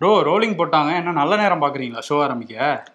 Bro rolling போட்டாங்க. என்ன நல்ல நேரம் பாக்குறீங்களா ஷோ ஆரம்பிக்க.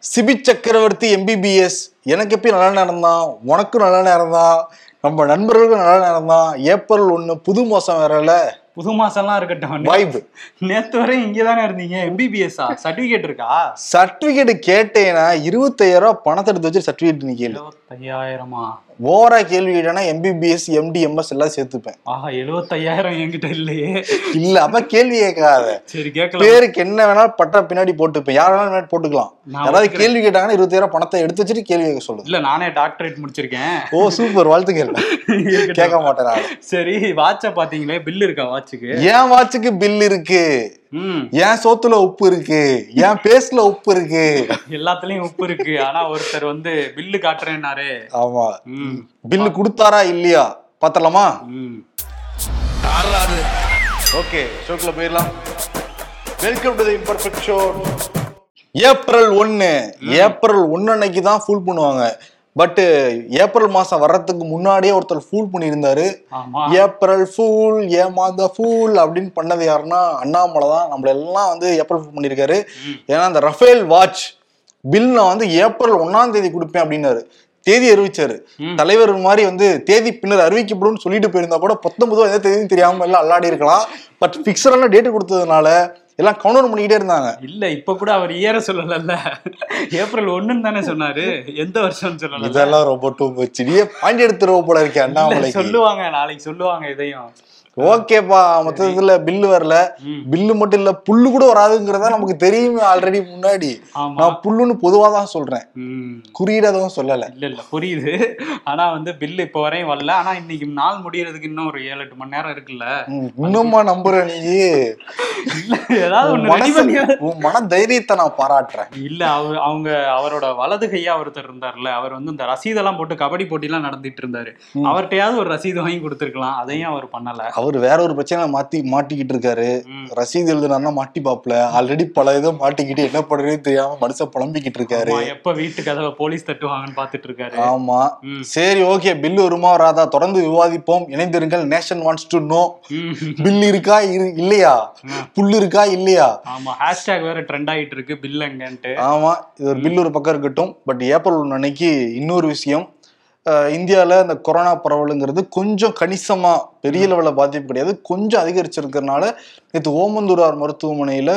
சிபி சக்கரவர்த்தி எம்பிபிஎஸ் எனக்கு எப்பயும் நல்ல நேரம் தான்? உனக்கும் நல்ல நேரம் தான். நம்ம நண்பர்களுக்கும் நல்ல நேரம் தான். ஏப்ரல் ஒன்று புது மாசம் வேறல புது மாசம்லாம் இருக்கட்டும். வைப் நேத்து வரை இங்க தானே இருந்தீங்க? எம்பிபிஎஸ்ஆ சர்டிபிகேட் இருக்கா? சர்டிபிகேட் கேட்டேன்னா இருபத்தாயிரம் ரூபாய் பணத்தை எடுத்து வச்சு சர்டிபிகேட் நீ கேளு எழுபத்தையாயிரமா ஓவரா கேள்வி கேட்டேன்னா எம்பிபிஎஸ் எம்டி எம்எஸ் எல்லாம் சேர்த்துப்பேன். ஆஹா எழுபத்தையாயிரம் என்கிட்ட இல்லையே. இல்ல அப்ப கேள்வி கேட்காத. சரி கேட்கலாம். பேருக்கு என்ன வேணாலும் பட்டா பின்னாடி போட்டுப்பேன். யார் வேணாலும் போட்டுக்கலாம். ஒத்துக்கிறேன். கேள்வி கேட்டாங்கன்னா இருபத்தாயிரம் பணத்தை எடுத்து வச்சுட்டு கேள்வி கேட்க சொல்லுது இல்ல நானே டாக்டரேட் முடிச்சிருக்கேன். ஓ சூப்பர் வாழ்த்துக்கள். இருக்கட்டும். கேட்க மாட்டேன் சரி வாட்ச பாத்தீங்களே பில் இருக்கா வாட்சுக்கு? என் வாட்சுக்கு பில் இருக்கு. ம். என் சோத்துல உப்பு இருக்கு? என் பேஸ்ட்ல உப்பு இருக்கு? எல்லாத்துலயும் உப்பு இருக்கு. ஆனா ஒருத்தர் வந்து பில்லு காட்டுறேன்னாரு. ஆமா. பில்லு கொடுத்தாரா இல்லையா? பாத்தலாமா ம். ஓகே ஷோக்குள்ள போயிடலாம். Welcome to the imperfect show April ஒன்னு. ஏப்ரல் ஒன்னு அன்னைக்கு தான் ஃபுல் பண்ணுவாங்க. பட் ஏப்ரல் மாசம் வர்றதுக்கு முன்னாடியே ஒருத்தர் ஃபூல் பண்ணியிருந்தாரு. ஏப்ரல் ஃபூல் ஏமாந்த ஃபூல் அப்படின்னு பண்ணது யாருன்னா அண்ணாமலை தான். நம்மள எல்லாம் வந்து ஏப்ரல் ஃபூல் பண்ணியிருக்காரு. ஏன்னா அந்த ரஃபேல் வாட்ச் பில் நான் வந்து ஏப்ரல் ஒன்னாம் தேதி கொடுப்பேன் அப்படின்னாரு. தேதி அறிவிச்சாரு. தலைவர் மாதிரி வந்து தேதி பின்னர் அறிவிக்கப்படும் சொல்லிட்டு போயிருந்தா கூட பத்தொன்பதோ எந்த தேதியும் தெரியாம எல்லாம் அல்லாடி இருக்கலாம். பட் பிக்சரான டேட் கொடுத்ததுனால எல்லாம் கவுண்டர் பண்ணிக்கிட்டே இருந்தாங்க. இல்ல இப்ப கூட அவர் இயற சொல்லல ஏப்ரல் ஒண்ணுன்னு தானே சொன்னாரு. எந்த வருஷம்னு சொல்லல இதெல்லாம் ரொம்ப டூ நீயே பாண்டி எடுத்துருவ போல இருக்கே இல்ல, அண்ணாமலைக்கு சொல்லுவாங்க நாளைக்கு சொல்லுவாங்க இதையும். ஓகேப்பா மொத்தத்துல பில்லு வரல. பில்லு மட்டும் இல்ல புல்லு கூட வராதுங்கிறதா நமக்கு தெரியுமே ஆல்ரெடி முன்னாடி. நான் புல்லுன்னு பொதுவா தான் சொல்றேன். ம். குறியீடாதான் சொல்லல. இல்ல இல்ல புரியுது. ஆனா வந்து பில் இப்ப வரையும் வரல. ஆனா இன்னைக்கு நாள் முடியறதுக்கு இன்னும் ஒரு ஏழு எட்டு மணி நேரம் இருக்குல்ல. ம், இன்னுமா நம்புற நீ. மன தைரியத்தை நான் பாராட்டுறேன். இல்ல அவர் அவங்க அவரோட வலது கையா ஒருத்தர் இருந்தார்ல அவர் வந்து இந்த ரசீதெல்லாம் போட்டு கபடி போட்டி எல்லாம் நடத்திட்டு இருந்தாரு. அவர்கிட்டயாவது ஒரு ரசீது வாங்கி கொடுத்திருக்கலாம். அதையும் அவர் பண்ணல. அவர் வேற ஒரு பிரச்சனை மாத்தி மாட்டிக்கிட்டு இருக்காரு. ரசீது எழுதுனாருன்னா மாட்டி பாப்பல. ஆல்ரெடி பல இதை மாட்டிக்கிட்டு என்ன பண்றதுன்னு தெரியாம மனுஷன் புலம்பிக்கிட்டு இருக்காரு. எப்ப வீட்டு கதவை போலீஸ் தட்டுவாங்கன்னு பாத்துட்டு இருக்காரு. ஆமா. சரி ஓகே. பில்லு வருமா வராதா? தொடர்ந்து விவாதிப்போம். இணைந்திருங்கள். Nation wants to know. Bill இருக்கா? இரு- இல்லையா? ம். புல்லு இருக்கா? இல்லையா? ஆமா ஹேஷ்டேக் வேற ட்ரெண்ட் ஆயிட்டு இருக்கு. பில் எங்கன்ட்டு. ஆமா. இது ஒரு பில் ஒரு பக்கம் இருக்கட்டும். பட் ஏப்ரல் ஒன்று அன்னைக்கு இன்னொரு விஷயம். அஹ் இந்தியால இந்த கொரோனா பரவலுங்கிறது கொஞ்சம் கணிசமா பெரிய லெவலில் பாதிப்பு கிடையாது. கொஞ்சம் அதிகரிச்சிருக்கிறதுனால நேற்று ஓமந்தூரார் மருத்துவமனையில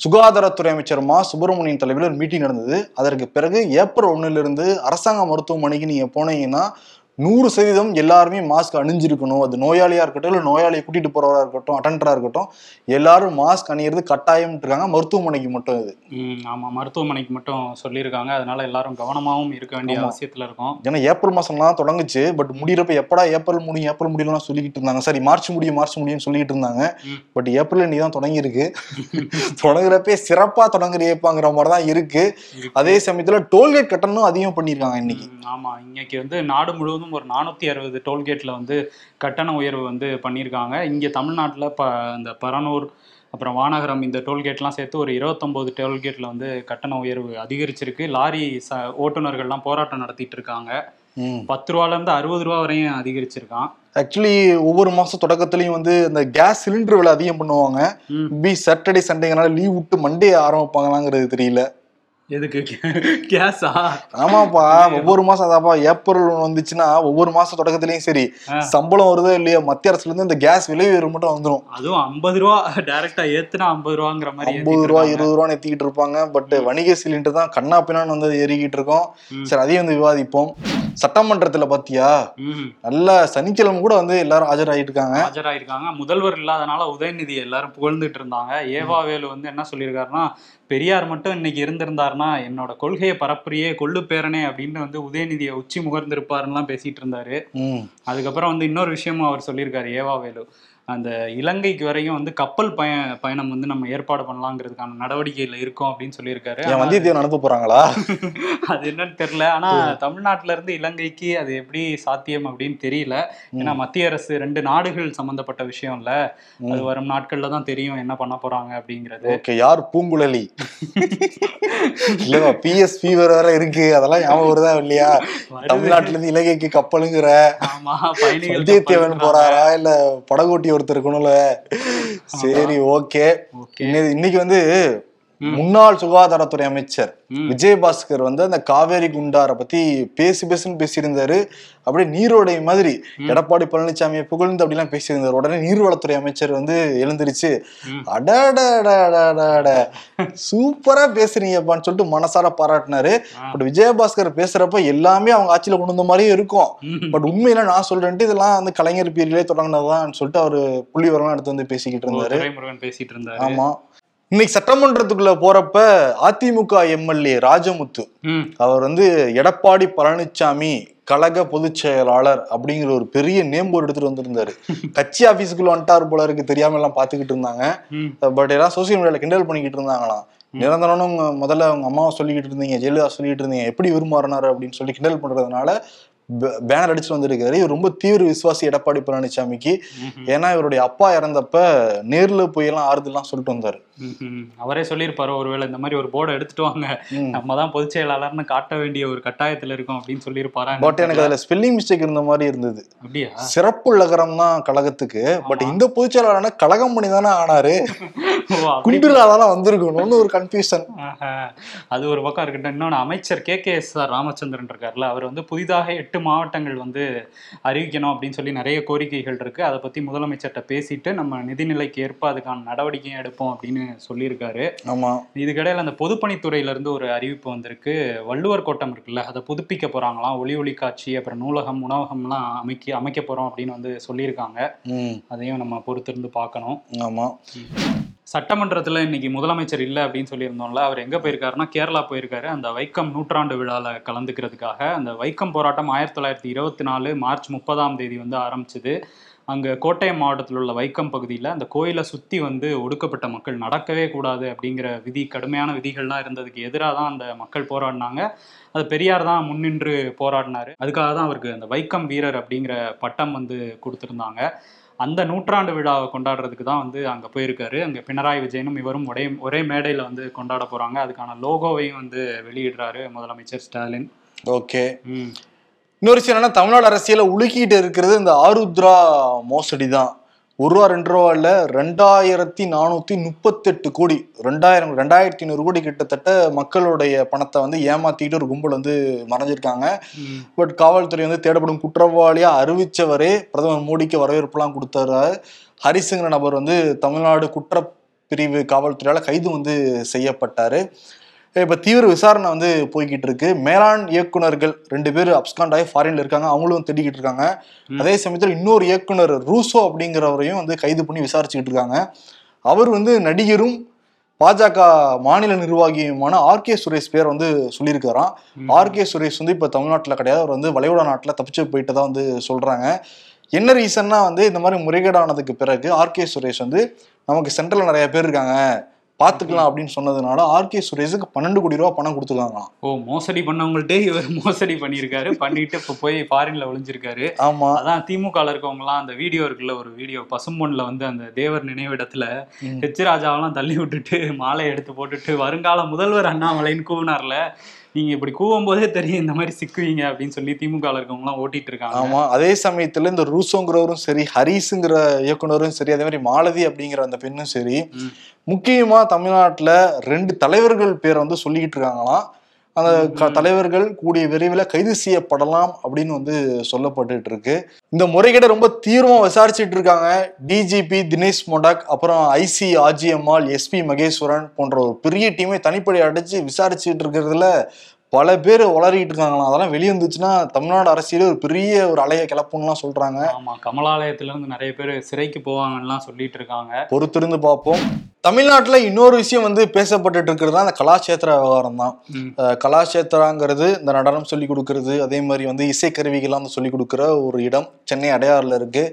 சுகாதாரத்துறை அமைச்சர் மா. சுப்பிரமணியன் தலைமையில் ஒரு மீட்டிங் நடந்தது. அதற்கு பிறகு ஏப்ரல் ஒண்ணுல இருந்து அரசாங்க மருத்துவமனைக்கு நீங்க போனீங்கன்னா நூறு சதவீதம் எல்லாருமே மாஸ்க் அணிஞ்சிருக்கணும். அது நோயாளியா இருக்கட்டும் இல்லை நோயாளியை கூட்டிட்டு போறவரா இருக்கட்டும் அட்டண்டரா இருக்கட்டும் எல்லாரும் மாஸ்க் அணியிறது கட்டாயம் இருக்காங்க மருத்துவமனைக்கு மட்டும் இது. ம், ஆமா. மருத்துவமனைக்கு மட்டும் சொல்லியிருக்காங்க. அதனால எல்லாரும் கவனமாவும் இருக்க வேண்டிய. அவசியத்துல இருக்கும். ஏன்னா ஏப்ரல் மாசம்லாம் தொடங்குச்சு. பட் முடியறப்ப எப்படா ஏப்ரல் முடியும் ஏப்ரல் முடியலாம் சொல்லிக்கிட்டு இருந்தாங்க. சரி மார்ச் முடியும் மார்ச் முடியும்னு சொல்லிட்டு இருந்தாங்க. பட் ஏப்ரல் இன்னைக்கு தான் தொடங்கியிருக்கு. தொடங்குறப்பே சிறப்பா தொடங்குறியப்பாங்கிற மாதிரி தான் இருக்கு. இருக்கு. அதே சமயத்துல டோல்கேட் கட்டணம் அதிகம் பண்ணியிருக்காங்க இன்னைக்கு. ம், ஆமா. இன்னைக்கு வந்து நாடு முழுவதும் ஒரு நானூத்தி அறுபது டோல்கேட்ல வந்து கட்டண உயர்வு வந்து பண்ணியிருக்காங்க. இங்க தமிழ்நாட்டுல ப இந்த பரனூர் அப்புறம் வானகரம் இந்த டோல்கேட்லாம் சேர்த்து ஒரு இருபத்தொம்போது டோல்கேட்ல வந்து கட்டண உயர்வு அதிகரிச்சிருக்கு. லாரி ச ஓட்டுநர்கள்லாம் போராட்டம் நடத்திட்டு இருக்காங்க. பத்து ரூபால இருந்து அறுபது ரூபா வரையும் அதிகரிச்சிருக்கான். ஆக்சுவலி ஒவ்வொரு மாசம் தொடக்கத்துலயும் வந்து இந்த கேஸ் சிலிண்டர் விலை அதிகம் பண்ணுவாங்க. பி சாட்டர்டே சண்டேங்கனால லீவ் விட்டு மண்டே ஆரம்பிப்பாங்களாங்கிறது தெரியல. எதுக்கு? கேஸா? ஆமாப்பா ஒவ்வொரு மாசம் அதாப்பா ஏப்ரல் வந்துச்சுன்னா ஒவ்வொரு மாசம் தொடக்கத்துலயும் சரி. சம்பளம் வருதோ இல்லையோ மத்திய அரசுல இருந்து இந்த கேஸ் விலை உயர்வு மட்டும் வந்துடும் அதுவும் ஐம்பது ரூபா டைரக்டா ஏத்துனா ஐம்பது ரூபாங்கிற மாதிரி ஐம்பது ரூபா. இருபது ரூபா ஏத்திக்கிட்டு இருப்பாங்க. பட் வணிக சிலிண்டர் தான் கண்ணா பின்னான்னு வந்து ஏறிக்கிட்டு இருக்கோம். சரி அதையும் வந்து விவாதிப்போம். சட்டமன்றத்துல பாத்தியா? நல்ல சனிக்கிழமை கூட வந்து எல்லாரும் ஆஜராகிட்டு இருக்காங்க ஆஜராயிருக்காங்க. முதல்வர் இல்லாதனால உதயநிதி எல்லாரும் புகழ்ந்துட்டு இருந்தாங்க. ஏவா வேலு வந்து என்ன சொல்லியிருக்காருன்னா பெரியார் மட்டும் இன்னைக்கு இருந்திருந்தாருன்னா என்னோட கொள்கையை பரப்புரியே கொள்ளு பேரனே அப்படின்னு வந்து உதயநிதியை உச்சி முகர்ந்திருப்பாருலாம் பேசிட்டு இருந்தாரு. அதுக்கப்புறம் வந்து இன்னொரு விஷயமும் அவர் சொல்லியிருக்காரு ஏவா வேலு. அந்த இலங்கைக்கு வரையும் வந்து கப்பல் பய பயணம் வந்து நம்ம ஏற்பாடு பண்ணலாங்கிறதுக்கான நடவடிக்கையில இருக்கோம் அப்படின்னு சொல்லியிருக்காரு. வந்தியத்தேவன் அனுப்ப போறாங்களா? அது என்னன்னு தெரியல. ஆனா தமிழ்நாட்டுல இருந்து இலங்கைக்கு அது எப்படி சாத்தியம் அப்படின்னு தெரியல. ஏன்னா மத்திய அரசு ரெண்டு நாடுகள் சம்பந்தப்பட்ட விஷயம் இல்ல. அது வரும் நாட்கள்ல தான் தெரியும் என்ன பண்ண போறாங்க அப்படிங்கிறது. ஓகே யார் பூங்குழலி? இல்லவா பிஎஸ் ஃபீவர் வேற இருக்கு. அதெல்லாம் ஞாபகம் வருதா இல்லையா? தமிழ்நாட்டுல இருந்து இலங்கைக்கு கப்பலுங்கிற வந்தியத்தேவன் போறாரா? இல்ல படகோட்டி ஒருத்தர் இருக்கணும்ல சரி ஓகே. ஓகே. இன்னைக்கு வந்து முன்னாள் சுகாதாரத்துறை அமைச்சர் விஜயபாஸ்கர் வந்து அந்த காவேரி குண்டாரை பத்தி பேசி பேசுன்னு பேசியிருந்தாரு. அப்படியே நீரோடை மாதிரி எடப்பாடி பழனிசாமியை புகழ்ந்து அப்படிலாம் பேசியிருந்தாரு. உடனே நீர்வளத்துறை அமைச்சர் வந்து எழுந்திருச்சு. அடடடடடட சூப்பரா பேசுறீங்கப்பான்னு சொல்லிட்டு மனசார பாராட்டினாரு. பட் விஜயபாஸ்கர் பேசுறப்ப எல்லாமே அவங்க ஆட்சியில கொண்டு வந்த மாதிரியே இருக்கும். பட் உண்மையில நான் சொல்றேன்ட்டு இதெல்லாம் வந்து கலைஞர் பீரியட்லயே தொடங்கினதுதான் சொல்லிட்டு அவரு புள்ளி வரலாம் எடுத்து வந்து பேசிக்கிட்டு இருந்தாரு. பேசிட்டு இருந்தாரு. ஆமா. இன்னைக்கு சட்டமன்றத்துக்குள்ள போறப்ப அதிமுக எம்எல்ஏ ராஜமுத்து அவர் வந்து எடப்பாடி பழனிசாமி கழக பொதுச் செயலாளர் அப்படிங்கிற ஒரு பெரிய நேம் போர்டு எடுத்துட்டு வந்திருந்தாரு. கட்சி ஆபீஸுக்குள்ள வந்துட்டாரு போல இருக்கு தெரியாம எல்லாம் பாத்துக்கிட்டு இருந்தாங்க. பட் எல்லாம் சோசியல் மீடியால கிண்டல் பண்ணிக்கிட்டு இருந்தாங்களாம். நிரந்தரம்னு முதல்ல உங்க அம்மாவை சொல்லிக்கிட்டு இருந்தீங்க ஜெயலலிதா சொல்லிட்டு இருந்தீங்க எப்படி விரும்பாருனாரு அப்படின்னு சொல்லி கிண்டல் பண்றதுனால பேனர் அடிச்சுட்டு வந்திருக்காரு. இவர் ரொம்ப தீவிர விசுவாசி எடப்பாடி பழனிசாமிக்கு. ஏன்னா இவருடைய அப்பா இறந்தப்ப நேர்ல போய் எல்லாம் ஆறுதல்லாம் சொல்லிட்டு வந்தாரு. அவரே சொல்லியிருப்பாரு ஒருவேளை இந்த மாதிரி ஒரு போர்டை எடுத்துட்டு வாங்க. நம்ம தான் பொதுச் செயலாளர்னு காட்ட வேண்டிய ஒரு கட்டாயத்துல இருக்கோம் அப்படின்னு சொல்லியிருப்பாரா பட் எனக்கு அதுல ஸ்பெல்லிங் மிஸ்டேக் இருந்த மாதிரி இருந்தது. அப்படியா? சிறப்பு லகரம் தான் கழகத்துக்கு. பட். இந்த பொதுச்செயலாளர் கழகம் பண்ணி தானே ஆனாரு. குண்டுலா தானே வந்திருக்கணும்னு ஒரு கன்ஃபியூஷன். அது ஒரு பக்கம் இருக்கட்டும். இன்னொன்று அமைச்சர் K. K. S. R. Ramachandran இருக்கார்ல அவர் வந்து புதிதாக எட்டு மாவட்டங்கள் வந்து அறிவிக்கணும் அப்படின்னு சொல்லி நிறைய கோரிக்கைகள் இருக்கு. அதை பத்தி முதலமைச்சர்கிட்ட பேசிட்டு நம்ம நிதிநிலைக்கு ஏற்ப அதுக்கான நடவடிக்கையும் எடுப்போம் அப்படின்னு சொல்லியிருக்காரு. ஆமா. இதுக்கிடையில அந்த பொதுப்பணித்துறையில இருந்து ஒரு அறிவிப்பு வந்திருக்கு. வள்ளுவர் கோட்டம் இருக்குல்ல அதை புதுப்பிக்க போறாங்களாம். ஒளி ஒளி காட்சி அப்புறம் நூலகம் உணவகம்லாம் அமைக்க அமைக்க போறோம் அப்படின்னு வந்து சொல்லியிருக்காங்க. அதையும் நம்ம பொறுத்திருந்து பார்க்கணும். ஆமா. சட்டமன்றத்தில் இன்னைக்கு முதலமைச்சர் இல்லை அப்படின்னு சொல்லியிருந்தோம்ல அவர் எங்கே போயிருக்காருன்னா கேரளா போயிருக்காரு. அந்த வைக்கம் நூற்றாண்டு விழாவில் கலந்துக்கிறதுக்காக. அந்த வைக்கம் போராட்டம் ஆயிரத்தி தொள்ளாயிரத்தி இருபத்தி நாலு மார்ச் முப்பதாம் தேதி வந்து ஆரம்பிச்சது. அங்கே கோட்டயம் மாவட்டத்தில் உள்ள வைக்கம் பகுதியில் அந்த கோயிலை சுற்றி வந்து ஒடுக்கப்பட்ட மக்கள் நடக்கவே கூடாது அப்படிங்கிற விதி கடுமையான விதிகள்லாம் இருந்ததுக்கு எதிராக தான் அந்த மக்கள் போராடினாங்க. அது பெரியார் தான் முன்னின்று போராடினார். அதுக்காக தான் அவருக்கு அந்த வைக்கம் வீரர் அப்படிங்கிற பட்டம் வந்து கொடுத்துருந்தாங்க. அந்த நூற்றாண்டு விழாவை கொண்டாடுறதுக்கு தான் வந்து அங்கே போயிருக்காரு. அங்கே பினராயி விஜயனும் இவரும் ஒரே ஒரே மேடையில் வந்து கொண்டாட போகிறாங்க அதுக்கான லோகோவையும் வந்து வெளியிடுறாரு முதலமைச்சர் ஸ்டாலின். ஓகே. இன்னொரு விஷயம் என்னன்னா தமிழ்நாடு அரசியல உலுக்கிட்டு இருக்கிறது இந்த ஆருத்ரா மோசடி தான் ஒரு ரூபா ரெண்டு ரூபா இல்ல ரெண்டாயிரத்தி நானூத்தி முப்பத்தெட்டு கோடி ரெண்டாயிரம் ரெண்டாயிரத்தி ஐநூறு கோடி கிட்டத்தட்ட மக்களுடைய பணத்தை வந்து ஏமாத்திட்டு ஒரு கும்பல் வந்து மறைஞ்சிருக்காங்க. பட் காவல்துறை வந்து தேடப்படும் குற்றவாளியா அறிவிச்சவரே பிரதமர் மோடிக்கு வரவேற்பெல்லாம் கொடுத்தாரு. ஹரிசுங்கிற நபர் வந்து தமிழ்நாடு குற்றப்பிரிவு காவல்துறையால கைது வந்து செய்யப்பட்டாரு. இப்ப தீவிர விசாரணை வந்து போய்கிட்டு இருக்கு மேலாண் இயக்குனர்கள் ரெண்டு பேர் அப்ஸ்காண்ட் ஆகி ஃபாரின்ல இருக்காங்க. அவங்களும் தேடிக்கிட்டு இருக்காங்க. அதே சமயத்தில் இன்னொரு இயக்குனர் ரூசோ அப்படிங்கிறவரையும் வந்து கைது பண்ணி விசாரிச்சுக்கிட்டு இருக்காங்க. அவர் வந்து நடிகரும் பாஜக மாநில நிர்வாகியுமான ஆர்கே சுரேஷ் பேர் வந்து சொல்லியிருக்காராம். ஆர்கே சுரேஷ் வந்து இப்ப தமிழ்நாட்டுல கிடையாது. அவர் வந்து வளைகுடா நாட்டுல தப்பிச்சு போயிட்டு தான் வந்து சொல்றாங்க. என்ன ரீசன்னா வந்து இந்த மாதிரி முறைகேடானதுக்கு பிறகு ஆர்கே சுரேஷ் வந்து நமக்கு சென்ட்ரல்ல நிறைய பேர் இருக்காங்க. பாத்துக்கலாம் அப்படின்னு சொன்னதுனால ஆர்கே சுரேஷுக்கு பன்னெண்டு கோடி ரூபாய் பணம் கொடுத்துருக்காங்களாம். ஓ மோசடி பண்ணவங்கள்ட்டே இவர் மோசடி பண்ணியிருக்காரு. பண்ணிட்டு இப்போ போய் ஃபாரின்ல ஒளிஞ்சிருக்காரு. ஆமா. அதான் திமுகல இருக்கவங்கலாம் அந்த வீடியோ இருக்குல்ல ஒரு வீடியோ பசும்பொன்ல வந்து அந்த தேவர் நினைவிடத்துல. ஹெச் ராஜாவெல்லாம் தள்ளி விட்டுட்டு மாலை எடுத்து போட்டுட்டு வருங்கால முதல்வர் அண்ணாமலைன்னு கூவினார்ல. நீங்க இப்படி கூவும் போதே தெரியும் இந்த மாதிரி சிக்குவீங்க அப்படின்னு சொல்லி திமுகல இருக்கவங்கலாம் ஓட்டிட்டு இருக்காங்க ஆமா அதே சமயத்துல இந்த ரூசோங்கிறவரும் சரி ஹரிஸுங்கிற இயக்குனரும் சரி அதே மாதிரி மாலதி அப்படிங்கிற அந்த பெண்ணும் சரி. முக்கியமா தமிழ்நாட்டுல ரெண்டு தலைவர்கள் பேரை வந்து சொல்லிக்கிட்டு இருக்காங்களாம் அந்த தலைவர்கள் கூடிய விரைவில் கைது செய்யப்படலாம் அப்படின்னு வந்து சொல்லப்பட்டுட்டு இருக்கு. இந்த முறைகேடை ரொம்ப தீவிரமா விசாரிச்சுட்டு இருக்காங்க. டிஜிபி தினேஷ் மொடாக் அப்புறம் ஐசி ஆஜிஎம்ஆல் எஸ்பி மகேஸ்வரன் போன்ற ஒரு பெரிய டீமை தனிப்படை அடைச்சு விசாரிச்சுட்டு இருக்கிறதுல பல பேர் வளரிட்டு இருக்காங்களாம். அதெல்லாம் வெளியே வந்துச்சுன்னா தமிழ்நாடு அரசியலே ஒரு பெரிய ஒரு அலையை கிளப்புன்னுலாம் சொல்றாங்க. ஆமா கமலாலயத்துல இருந்து நிறைய பேர் சிறைக்கு போவாங்கலாம் சொல்லிட்டு இருக்காங்க. பொறுத்திருந்து பார்ப்போம். தமிழ்நாட்டுல இன்னொரு விஷயம் வந்து பேசப்பட்டுட்டு இருக்கிறது தான் அந்த கலாச்சேத்திர விவகாரம் தான். கலாச்சேத்திராங்கிறது இந்த நடனம் சொல்லி கொடுக்கறது அதே மாதிரி வந்து இசைக்கருவிகள்லாம் வந்து சொல்லி கொடுக்குற ஒரு இடம் சென்னை அடையாறுல இருக்கு.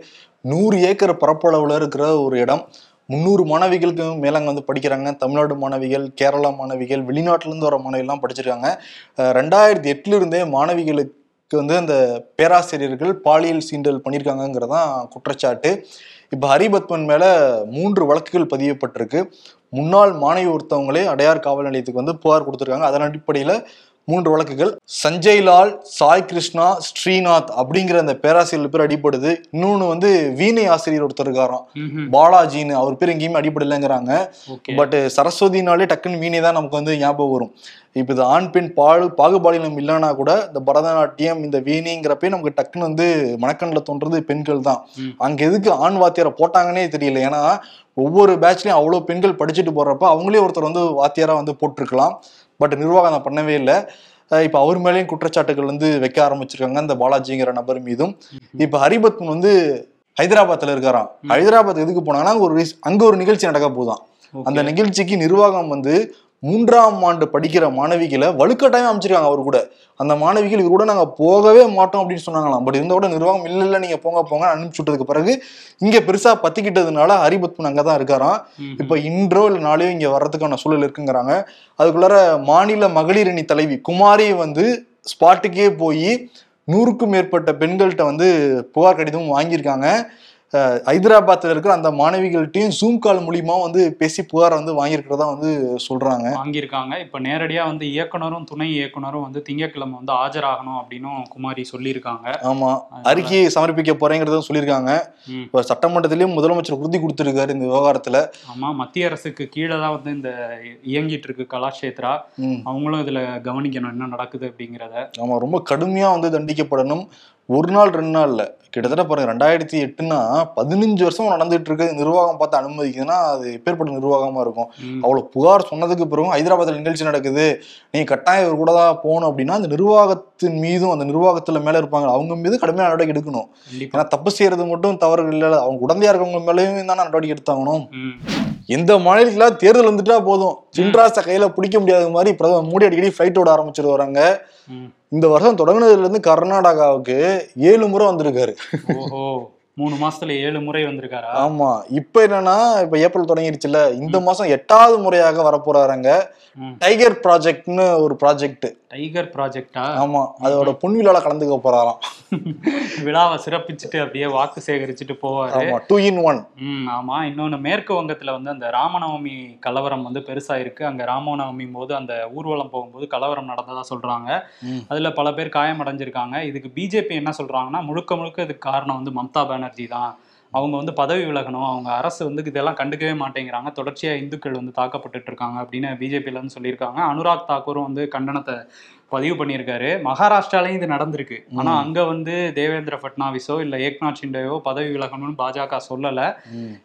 நூறு ஏக்கர் பரப்பளவுல இருக்கிற ஒரு இடம். முந்நூறு மாணவிகளுக்கு மேல அங்க வந்து படிக்கிறாங்க. தமிழ்நாடு மாணவிகள் கேரளா மாணவிகள் வெளிநாட்டுல இருந்து வர மாணவிகள்லாம் படிச்சிருக்காங்க. ரெண்டாயிரத்தி எட்டுல இருந்தே மாணவிகளுக்கு வந்து அந்த பேராசிரியர்கள் பாலியல் சீண்டல் பண்ணியிருக்காங்கங்கிறதான் குற்றச்சாட்டு. இப்போ ஹரிபத்மன் மேல மூன்று வழக்குகள் பதியப்பட்டிருக்கு. முன்னாள் மாணவி ஒருத்தவங்களே அடையார் காவல் நிலையத்துக்கு வந்து புகார் கொடுத்துருக்காங்க. அதன் அடிப்படையில் மூன்று வழக்குகள். சஞ்சய் லால் சாய் கிருஷ்ணா ஸ்ரீநாத் அப்படிங்கிற அந்த பேராசிரியர் பேர் அடிப்படுது இன்னொன்னு வந்து வீணை ஆசிரியர் ஒருத்தர் இருக்காராம். பாலாஜின்னு அவர் பேர் எங்கேயுமே அடிப்படலைங்கிறாங்க பட் சரஸ்வதினாலே டக்குன்னு வீணை தான் நமக்கு வந்து ஞாபகம் வரும். இப்போ இது ஆண் பெண் பாடு பாகுபாடினம் இல்லைனா கூட இந்த பரதநாட்டியம் இந்த வீணிங்கிறப்பே நமக்கு டக்குன்னு வந்து மனக்கண்ணில் தோன்றது பெண்கள் தான். அங்க எதுக்கு ஆண் வாத்தியாரை போட்டாங்கன்னே தெரியல. ஏன்னா ஒவ்வொரு பேட்ச்லயும் அவ்வளோ பெண்கள் படிச்சுட்டு போறப்ப அவங்களே ஒருத்தர் வந்து வாத்தியாரா வந்து போட்டிருக்கலாம். பட் நிர்வாகம் அதை பண்ணவே இல்லை. இப்போ அவர் மேலேயும் குற்றச்சாட்டுகள் வந்து வைக்க ஆரம்பிச்சிருக்காங்க இந்த பாலாஜிங்கிற நபர் மீதும். இப்போ ஹரிபத்மன் வந்து ஹைதராபாத்ல இருக்காராம். ஹைதராபாத் எதுக்கு போனாங்கன்னா ஒரு அங்க ஒரு நிகழ்ச்சி நடக்க ஓகே. அந்த நிகழ்ச்சிக்கு நிர்வாகம் வந்து மூன்றாம் ஆண்டு படிக்கிற மாணவிகளை வலுக்கட்டாயம் அமைச்சிருக்காங்க அவர் கூட. அந்த மாணவிகள் இவர் கூட நாங்க போகவே மாட்டோம் அப்படின்னு சொன்னாங்களாம். பட் இருந்த கூட நிர்வாகம் இல்ல இல்ல நீங்க போங்க போங்க அனுப்பிச்சு விட்டதுக்கு பிறகு இங்க பெருசா பத்திக்கிட்டதுனால ஹரிபத்மன் அங்கதான் இருக்காராம். ம்ஹும். இப்ப இன்றோ இல்ல நாளையோ இங்க வர்றதுக்கான சூழல் இருக்குங்கிறாங்க. அதுக்குள்ளார மாநில மகளிர் அணி தலைவி குமாரி வந்து ஸ்பாட்டுக்கே போய் நூறுக்கும் மேற்பட்ட பெண்கள்கிட்ட வந்து புகார் கடிதம் வாங்கியிருக்காங்க. அஹ் ஹைதராபாத்ல இருக்கிற அந்த மாணவிகள்கிட்டயும் ஜூம் கால் மூலியமா வந்து பேசி புகார் வந்து வாங்கியிருக்கிறதா வந்து சொல்றாங்க. வாங்கியிருக்காங்க. இப்ப நேரடியா வந்து இயக்குனரும் துணை இயக்குனரும் வந்து திங்கட்கிழமை வந்து ஆஜராகணும் அப்படின்னும் குமாரி சொல்லியிருக்காங்க. ஆமா. அதனால- அறிக்கையை சமர்ப்பிக்க போறேங்கிறதும் சொல்லியிருக்காங்க. இப்ப சட்டமன்றத்திலயும் முதலமைச்சர் உறுதி கொடுத்திருக்காரு இந்த விவகாரத்துல. ஆமா. மத்திய அரசுக்கு கீழே தான் வந்து இந்த இயங்கிட்டு இருக்கு கலாஷேத்ரா. அவங்களும் இதுல கவனிக்கணும் என்ன நடக்குது அப்படிங்கிறத. ஆமா. ரொம்ப கடுமையா வந்து தண்டிக்கப்படணும். ஒரு நாள் ரெண்டு நாள்ல. கிட்டத்தட்ட பாருங்க ரெண்டாயிரத்தி எட்டுனா பதினஞ்சு வருஷம் நடந்துட்டு இருக்கு நிர்வாகம் பார்த்து அனுமதிக்குதுன்னா அது எப்பேற்பட்ட நிர்வாகமா இருக்கும். அவ்வளவு புகார் சொன்னதுக்கு பிறகும் ஹைதராபாத்ல நிகழ்ச்சி நடக்குது. நீ கட்டாயம் இவர் கூட தான் போகணும் அப்படின்னா அந்த நிர்வாகத்தின் மீதும் அந்த நிர்வாகத்துல மேல இருப்பாங்க. அவங்க மீது கடுமையான நடவடிக்கை எடுக்கணும். ஏன்னா தப்பு செய்யறது மட்டும் தவறு இல்லை. அவங்க உடந்தையா இருக்கவங்க மேலேயும் தானே நடவடிக்கை எடுத்தாகணும். எந்த மாநிலத்துல தேர்தல் வந்துட்டா போதும். சின்ராச கையில பிடிக்க முடியாத மாதிரி பிரதமர் மோடி அடிக்கடி ஃபிளைட் ஓட ஆரம்பிச்சிட்டு வராங்க. இந்த வருஷம் தொடங்குனதுல இருந்து கர்நாடகாவுக்கு ஏழு முறை வந்திருக்காரு. ஓஹோ. மூணு மாசத்துல ஏழு முறை வந்திருக்காரா? ஆமா. இப்ப என்னன்னா இப்ப ஏப்ரல் தொடங்கிருச்சுல இந்த மாசம் எட்டாவது முறையாக வரப்போறாருங்க. ம். டைகர் ப்ராஜெக்ட்னு ஒரு ப்ராஜெக்ட். டைகர் ப்ராஜெக்டா? ஆமா. அதோட பொன்விழால கலந்துக்க போறாராம். விழாவை சிறப்பிச்சுட்டு அப்படியே வாக்கு சேகரிச்சுட்டு போவாரு. ஆமா. டூ இன் ஒன் ம் ஆமா. இன்னொன்னு மேற்கு வங்கத்துல வந்து அந்த ராமநவமி கலவரம் வந்து பெருசா இருக்கு அங்க ராமநவமி போது அந்த ஊர்வலம் போகும்போது கலவரம் நடந்ததா சொல்றாங்க. அதுல பல பேர் காயமடைஞ்சிருக்காங்க. இதுக்கு பிஜேபி என்ன சொல்றாங்கன்னா முழுக்க முழுக்க இதுக்கு காரணம் வந்து மம்தா பானர்ஜி தான். அவங்க வந்து பதவி விலகணும். அவங்க அரசு வந்து இதெல்லாம் கண்டுக்கவே மாட்டேங்கிறாங்க. தொடர்ச்சியா இந்துக்கள் வந்து தாக்கப்பட்டுட்டு இருக்காங்க அப்படின்னு பிஜேபியில சொல்லியிருக்காங்க. அனுராக் தாக்கூரும் வந்து கண்டனத்தை பதிவு பண்ணியிருக்காரு. மகாராஷ்டிராலையும் இது நடந்திருக்கு. ஆனா அங்க வந்து தேவேந்திர ஃபட்னாவிஸோ இல்ல ஏக்நாத் ஷிண்டேவோ பதவி விலகணும்னு பாஜக சொல்லல.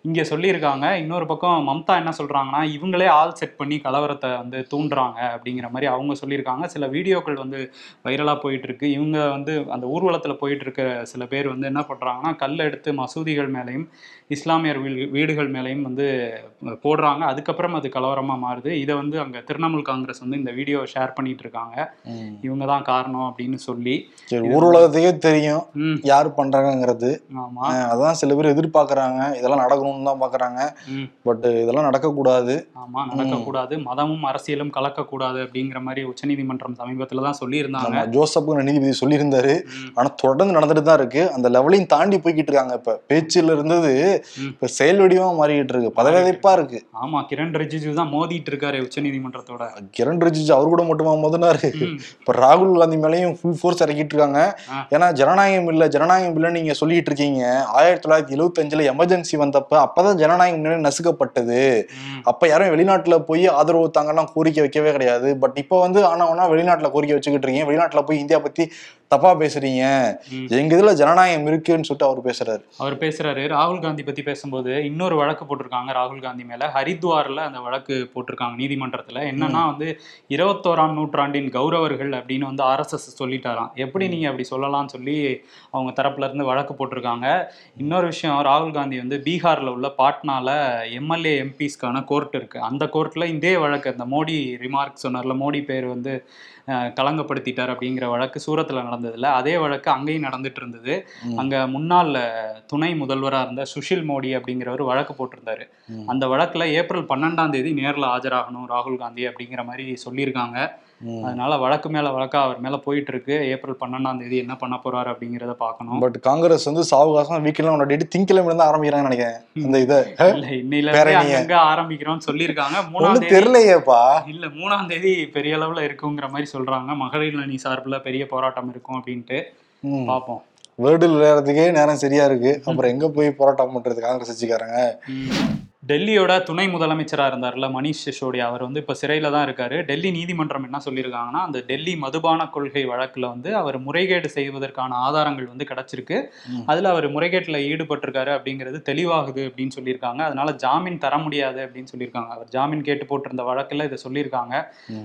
இங்க சொல்லியிருக்காங்க. இன்னொரு பக்கம் மம்தா என்ன சொல்றாங்கன்னா இவங்களே ஆள் செட் பண்ணி கலவரத்தை வந்து தூண்டுறாங்க அப்படிங்கிற மாதிரி அவங்க சொல்லியிருக்காங்க. சில வீடியோக்கள் வந்து வைரலா போயிட்டு இருக்கு இவங்க வந்து அந்த ஊர்வலத்துல போயிட்டு இருக்க சில பேர் வந்து என்ன பண்றாங்கன்னா கல் எடுத்து மசூதிகள் மேலையும் இஸ்லாமியர் வீடு வீடுகள் மேலையும் வந்து போடுறாங்க. அதுக்கப்புறம் அது கலவரமா மாறுது. இதை வந்து அங்க திரிணாமுல் காங்கிரஸ் வந்து இந்த வீடியோவை ஷேர் பண்ணிட்டு இருக்காங்க. இவங்க தான் காரணம் அப்படின்னு சொல்லி சரி ஊர் உலகத்துக்கே தெரியும். யார் அஹ் அதான் சில பேர் எதிர்பார்க்கறாங்க. இதெல்லாம் நடக்கணும்னு தான் பாக்குறாங்க. பட் இதெல்லாம் நடக்கக்கூடாது. ஆமா நடக்கக்கூடாது. மதமும் அரசியலும் கலக்கக்கூடாது அப்படிங்கிற மாதிரி உச்சநீதிமன்றம் சமீபத்துல தான் சொல்லியிருந்தாங்க. ஜோசப்புக்கு நீதிபதி சொல்லியிருந்தாரு. ஆனா தொடர்ந்து நடந்துட்டு தான் இருக்கு. அந்த லெவலையும் தாண்டி போய்கிட்டு இருக்காங்க இப்ப. பேச்சுல இருந்தது. இப்ப செயல் வடிவமா மாறிக்கிட்டு இருக்கு. பதவியதைப்பா இருக்கு. ஆமா கிரண் ரிஜிஜு தான் மோதிட்டு இருக்காரு உச்சநீதிமன்றத்தோட. கிரண் ரிஜிஜு அவர் கூட மட்டுமா மோதினாரு. இப்ப ராகுல் காந்தி மேலயும் ஃபுல் ஃபோர்ஸ் இறக்கிட்டு இருக்காங்க. ஏன்னா ஜனநாயகம் இல்ல ஜனநாயகம் இல்ல நீங்க சொல்லிட்டு இருக்கீங்க ஆயிரத்தி தொள்ளாயிரத்தி எழுபத்தி அஞ்சுல எமர்ஜென்சி வந்தப்ப அப்பதான் ஜனநாயகம் முன்னாடி நசுக்கப்பட்டது. அப்ப யாரும் வெளிநாட்டுல போய் ஆதரவு தாங்கலாம் கோரிக்கை வைக்கவே கிடையாது. பட் இப்ப வந்து ஆனா ஆனா வெளிநாட்டுல கோரிக்கை வச்சுக்கிட்டு இருக்கீங்க வெளிநாட்டுல போய் இந்தியா பத்தி தப்பா பேசுறீங்க. எங்க இதுல ஜனநாயகம் இருக்குன்னு சொல்லிட்டு அவர் பேசுறாரு. அவர் பேசுறாரு. ராகுல் காந்தி பத்தி பேசும்போது இன்னொரு வழக்கு போட்டிருக்காங்க ராகுல் காந்தி மேல. ஹரித்வார்ல அந்த வழக்கு போட்டிருக்காங்க நீதிமன்றத்துல. என்னன்னா வந்து இருபத்தோராம் நூற்றாண்டின் கௌரவர்கள் அப்படின்னு வந்து ஆர்எஸ்எஸ் சொல்லிட்டாராம். எப்படி நீங்க அப்படி சொல்லலாம்னு சொல்லி அவங்க தரப்புல இருந்து வழக்கு போட்டிருக்காங்க. இன்னொரு விஷயம் ராகுல் காந்தி வந்து பீகார்ல உள்ள பாட்னால எம்எல்ஏ எம்பிஸ்க்கான கோர்ட் இருக்கு. அந்த கோர்ட்ல இதே வழக்கு. அந்த மோடி ரிமார்க் சொன்னார்ல மோடி பேர் வந்து களங்கப்படுத்திட்டார் அப்படிங்கிற வழக்கு சூரத்துல நடந்ததுல அதே வழக்கு அங்கேயும் நடந்துட்டு இருந்தது. அங்க முன்னாள் துணை முதல்வரா இருந்த சுஷில் மோடி அப்படிங்கிறவர் வழக்கு போட்டிருந்தாரு. அந்த வழக்குல ஏப்ரல் பன்னெண்டாம் தேதி நேர்ல ஆஜராகணும் ராகுல் காந்தி அப்படிங்கிற மாதிரி சொல்லியிருக்காங்க அதனால வழக்கு மேல வழக்கா அவர் மேல போயிட்டு இருக்கு ஏப்ரல் பன்னெண்டாம் தேதி என்ன பண்ண போறாரு அப்படிங்கறத பார்க்கணும். பட் காங்கிரஸ் வந்து சாவகாசம் வீக்கெல்லாம் கொண்டாடிட்டு திங்கிழமை இருந்து ஆரம்பிக்கிறாங்கன்னு நினைக்கிறேன். அந்த இதை. இல்ல இன்னையில அங்கங்க ஆரம்பிக்கிறோம்னு சொல்லியிருக்காங்க. மூணாம் தெரியலையேப்பா. இல்ல மூணாம் தேதி பெரிய அளவுல இருக்குங்கிற மாதிரி சொல்றாங்க. மகளிர் அணி சார்பில் பெரிய போராட்டம் இருக்கும் அப்படின்ட்டு ம். பார்ப்போம். வேர்டில் விளையாடுறதுக்கே நேரம் சரியா இருக்கு. அப்புறம் எங்க போய் போராட்டம் பண்றது காங்கிரஸ் கட்சிக்காரங்க? ம். டெல்லியோட துணை முதலமைச்சரா இருந்தார்ல மணிஷ் சிசோடியா அவர் வந்து இப்ப சிறையில தான் இருக்காரு. டெல்லி நீதிமன்றம் என்ன சொல்லியிருக்காங்கன்னா அந்த டெல்லி மதுபான கொள்கை வழக்குல வந்து அவர் முறைகேடு செய்வதற்கான ஆதாரங்கள் வந்து கிடைச்சிருக்கு. அதுல அவர் முறைகேட்டுல ஈடுபட்டிருக்காரு அப்படிங்கிறது தெளிவாகுது அப்படின்னு சொல்லியிருக்காங்க. அதனால ஜாமீன் தர முடியாது அப்படின்னு சொல்லியிருக்காங்க. அவர் ஜாமீன் கேட்டு போட்டிருந்த வழக்குல இதை சொல்லியிருக்காங்க.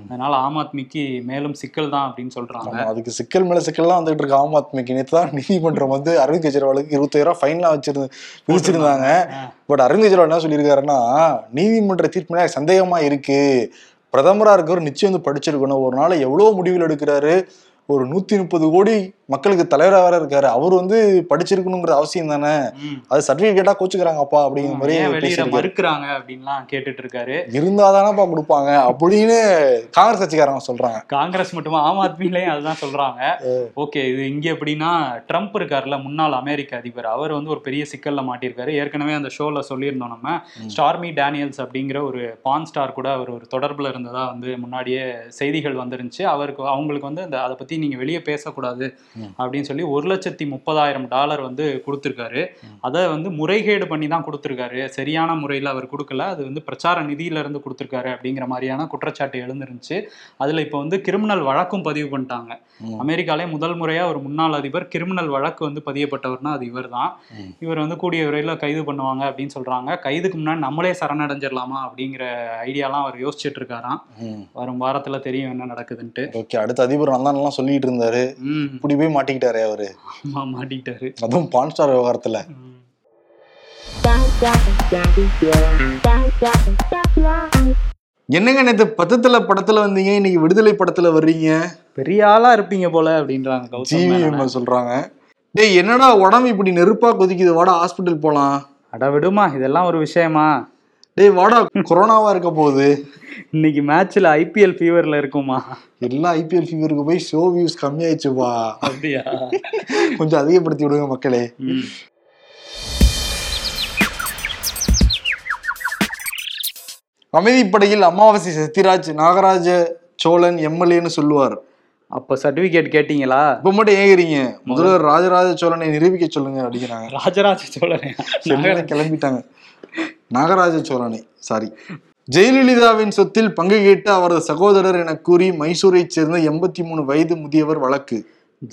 அதனால ஆம் ஆத்மிக்கு மேலும் சிக்கல் தான் அப்படின்னு சொல்றாங்க. ஆமா, அதுக்கு சிக்கல் மேல சிக்கல்லாம் வந்துட்டு இருக்கு ஆம் ஆத்மிக்கு. நேற்று தான் நீதிமன்றம் வந்து அரவிந்த் கெஜ்ரிவாலுக்கு இருபத்தாயிரம் ஃபைன்லாம் வச்சிருந்து விதிச்சிருந்தாங்க. ஆ. பட் அரவிந்த் கெஜ்ரிவால் என்ன சொல்லியிருக்காருன்னா நீதிமன்ற தீர்ப்பு சந்தேகமா இருக்கு. பிரதமரா இருக்கிறவர் நிச்சயம் வந்து படிச்சிருக்கணும். ஒரு நாள் எவ்வளவு முடிவுகள் எடுக்கிறாரு. ஒரு நூத்தி முப்பது கோடி மக்களுக்கு தலைவராக வேற இருக்காரு. அவர் வந்து படிச்சிருக்கணுங்கிற அவசியம் தானே. அது சர்டிபிகேட்டா கோச்சுக்கிறாங்கப்பா அப்படிங்கிற மாதிரி மறுக்கிறாங்க அப்படின்லாம் கேட்டுட்டு இருக்காரு இருந்தாதானப்பா கொடுப்பாங்க அப்படின்னு காங்கிரஸ் கட்சிக்காரங்க சொல்றாங்க. காங்கிரஸ் மட்டுமா? ஆம் ஆத்மிலையும் அதுதான் சொல்றாங்க. ஓகே இது இங்க எப்படின்னா ட்ரம்ப் இருக்கார்ல முன்னாள் அமெரிக்க அதிபர். அவர் வந்து ஒரு பெரிய சிக்கல்ல மாட்டியிருக்காரு. ஏற்கனவே அந்த ஷோல சொல்லியிருந்தோம் நம்ம. ஸ்டார்மி டேனியல்ஸ் அப்படிங்கிற ஒரு பான் ஸ்டார் கூட அவர் ஒரு தொடர்புல இருந்ததா வந்து முன்னாடியே செய்திகள் வந்துருந்துச்சு. அவருக்கு அவங்களுக்கு வந்து இந்த அதை பத்தி நீங்க வெளியே பேசக்கூடாது. அப்படின்னு சொல்லி ஒரு லட்சத்தி முப்பதாயிரம் டாலர் வந்து கொடுத்துருக்காரு. அதை வந்து முறைகேடு பண்ணி தான் கொடுத்துருக்காரு. சரியான முறையில் அவர் கொடுக்கல. அது வந்து பிரச்சார நிதியில இருந்து கொடுத்துருக்காரு அப்படிங்கிற மாதிரியான குற்றச்சாட்டு எழுந்திருந்துச்சு. அதுல இப்போ வந்து கிரிமினல் வழக்கும் பதிவு பண்ணிட்டாங்க. அமெரிக்காலே முதல் முறையா ஒரு முன்னாள் அதிபர் கிரிமினல் வழக்கு வந்து பதியப்பட்டவர்னா அது இவர் தான். இவர் வந்து கூடிய விரைவில் கைது பண்ணுவாங்க அப்படின்னு சொல்றாங்க. கைதுக்கு முன்னாடி நம்மளே சரணடைஞ்சிடலாமா அப்படிங்கிற ஐடியாலாம் அவர் யோசிச்சுட்டு இருக்காராம். வரும் வாரத்துல தெரியும் என்ன நடக்குதுன்ட்டு. ஓகே அடுத்த அதிபர் வந்தான்லாம் சொல்லிட்டு இருந்தாரு இப்படி போய் மாட்டிக்கிட்டாரே அவரு. மாட்டிக்கிட்டாரு. அதுவும் பான் ஸ்டார் விவகாரத்துல. என்னங்க நேத்து பத்தத்துல படத்துல வந்தீங்க? இன்னைக்கு விடுதலை படத்துல வர்றீங்க? பெரிய ஆளா இருப்பீங்க போல அப்படின்றாங்க ஜிவி. சொல்றாங்க. டேய் என்னடா உடம்பு இப்படி நெருப்பா கொதிக்குது? வாடா ஹாஸ்பிட்டல் போலாம். அட விடுமா இதெல்லாம் ஒரு விஷயமா? டேய் வாடா கொரோனாவா இருக்க போகுது? இன்னைக்கு மேட்ச்ல ஐபிஎல் ஃபீவர்ல இருக்குமா? எல்லாம் ஐபிஎல் ஃபீவருக்கு போய் ஷோ வியூஸ் கம்மியாயிடுச்சுப்பா. அப்படியா? கொஞ்சம் அதிகப்படுத்தி விடுங்க மக்களே. அமைதிப்படையில் அமாவாசை சத்யராஜ் நாகராஜ சோழன் எம்எல்ஏன்னு சொல்லுவார். அப்ப சர்டிபிகேட் கேட்டீங்களா? இப்ப மட்டும் ஏங்குறீங்க. முதல்வர் ராஜராஜ சோழனை நிரூபிக்க சொல்லுங்க அப்படிங்கிறாங்க ராஜராஜ சோழன் கிளம்பிட்டாங்க. நாகராஜ சோழனை சாரி ஜெயலலிதாவின் சொத்தில் பங்கு கேட்டு அவரது சகோதரர் என கூறி மைசூரைச் சேர்ந்த எண்பத்தி மூணு வயது முதியவர் வழக்கு.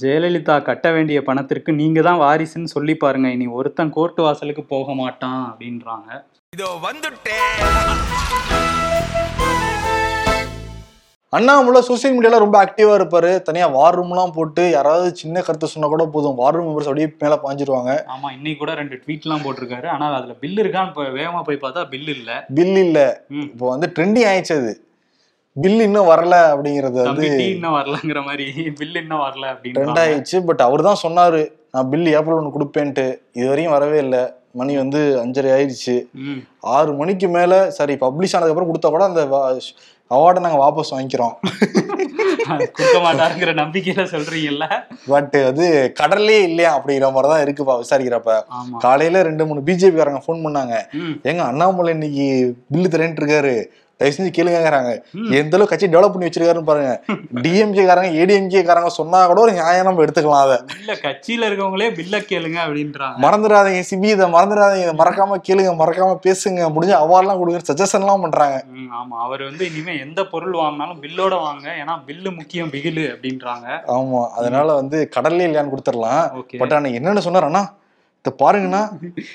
ஜெயலலிதா கட்ட வேண்டிய பணத்திற்கு நீங்க தான் வாரிசுன்னு சொல்லி பாருங்க. இனி ஒருத்தன் கோர்ட்டு வாசலுக்கு போக மாட்டான் அப்படின்றாங்க. இதோ வந்துட்டேன். அண்ணாமலை சோசியல் மீடியால ரொம்ப ஆக்டிவா இருப்பாரு. தனியா வார் ரூம்லாம் போட்டு யாராவது சின்ன கருத்து சொன்னா கூட போதும். வார் ரூம் மெம்பர்ஸ் அப்படியே மேல பாஞ்சிருவாங்க. ஆமா இன்னைக்கு கூட ரெண்டு ட்வீட்லாம் போட்டிருக்காரு. ஆனா அதுல பில் இருக்கான்னு இப்ப வேகமா போய் பார்த்தா பில் இல்ல. பில் இல்ல. இப்போ வந்து ட்ரெண்டிங் ஆயிடுச்சு அது. பில் இன்னும் வரல அப்படிங்கறது வந்து இன்னும் வரலங்கிற மாதிரி பில் இன்னும் வரல ட்ரெண்ட் அப்படின்னு ஆயிடுச்சு. பட் அவர் தான் சொன்னாரு நான் பில் ஏப்ரல் ஒன்று கொடுப்பேன்ட்டு. இது வரையும் வரவே இல்லை. மணி வந்து அஞ்சரை ஆயிடுச்சு ஆறு மணிக்கு மேல சரி பப்ளிஷ் ஆனதுக்கப்புறம் கொடுத்தா கூட அந்த அவார்டை நாங்க வாபஸ் வாங்கிக்கிறோம். கொடுக்க மாட்டாருங்கிற நம்பிக்கையில சொல்றீங்கல்ல? பட் அது கடல்லே இல்லையா அப்படிங்கிற மாதிரி தான் இருக்குப்பா விசாரிக்கிறப்ப. காலையில ரெண்டு மூணு பிஜேபி காரங்க ஃபோன் பண்ணாங்க. ம். ஏங்க அண்ணாமலை இன்னைக்கு பில்லு தரேன்ட்டு இருக்காரு. தயவு செஞ்சு கேளுங்கிறாங்க ம். எந்த அளவுக்கு கட்சி டெவலப் பண்ணி வச்சிருக்காருன்னு பாருங்க. டிஎம்கே காரங்க ஏடிஎம்கே காரங்க சொன்னா கூட ஒரு நியாயம் நம்ம எடுத்துக்கலாம் அதை. இல்ல கட்சியில இருக்கவங்களே பில்ல கேளுங்க அப்படின்றாங்க. மறந்துடாதீங்க சிபி இதை மறந்துடாதீங்க மறக்காம கேளுங்க மறக்காம பேசுங்க முடிஞ்ச அவார்ட்லாம் கொடுங்க சஜஷன்லாம் பண்றாங்க. ம், ஆமா. அவர் வந்து இனிமே எந்த பொருள் வாங்கினாலும் பில்லோட வாங்க. ஏன்னா பில்லு முக்கியம் பிகிலு அப்படின்றாங்க. ஆமா. அதனால வந்து கடல்லே இல்லையான்னு கொடுத்துடலாம். பட் ஆனா என்னன்னு சொன்னாரண்ணா இத பாருங்கண்ணா.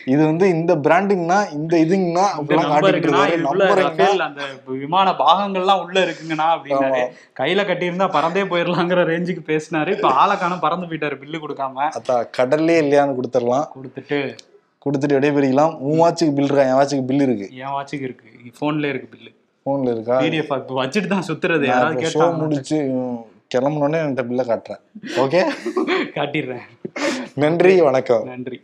இது வந்து இந்த பிராண்டுங்கண்ணா இந்த இதுங்கண்ணா இந்த அப்படிலாம் காட்டிட்டு நம்பருக்குன்னா இருக்காரு. இது உள்ள நம்பருங்கண்ணா ரஃபேல் அந்த விமான பாகங்கள்லாம் உள்ள இருக்குங்கண்ணா அப்படின்னாரு. கையில கட்டியிருந்தா பறந்தே போயிடலாங்கிற ரேஞ்சுக்கு பேசினாரு. இப்ப ஆளக்கான பறந்து போயிட்டாரு பில்லு கொடுக்காம. அதான் கடல்லே இல்லையான்னு கொடுத்துடலாம். கொடுத்துட்டு. கொடுத்துட்டு விடைபெறிக்கலாம் உன் வாட்சுக்கு பில் இருக்கா? என் வாட்சுக்கு பில் இருக்கு. என் வாட்சுக்கு இருக்கு. போன்ல இருக்கு பில்லு போன்ல இருக்கா? பிடிஎஃப் வச்சுட்டு தான் சுத்துறது. யாராவது கேட்டாங்க முடிச்சு உம், கிளம்புனோடனே என்கிட்ட பில்லை காட்டுறேன். ஓகே காட்டிடுறேன். நன்றி வணக்கம். நன்றி.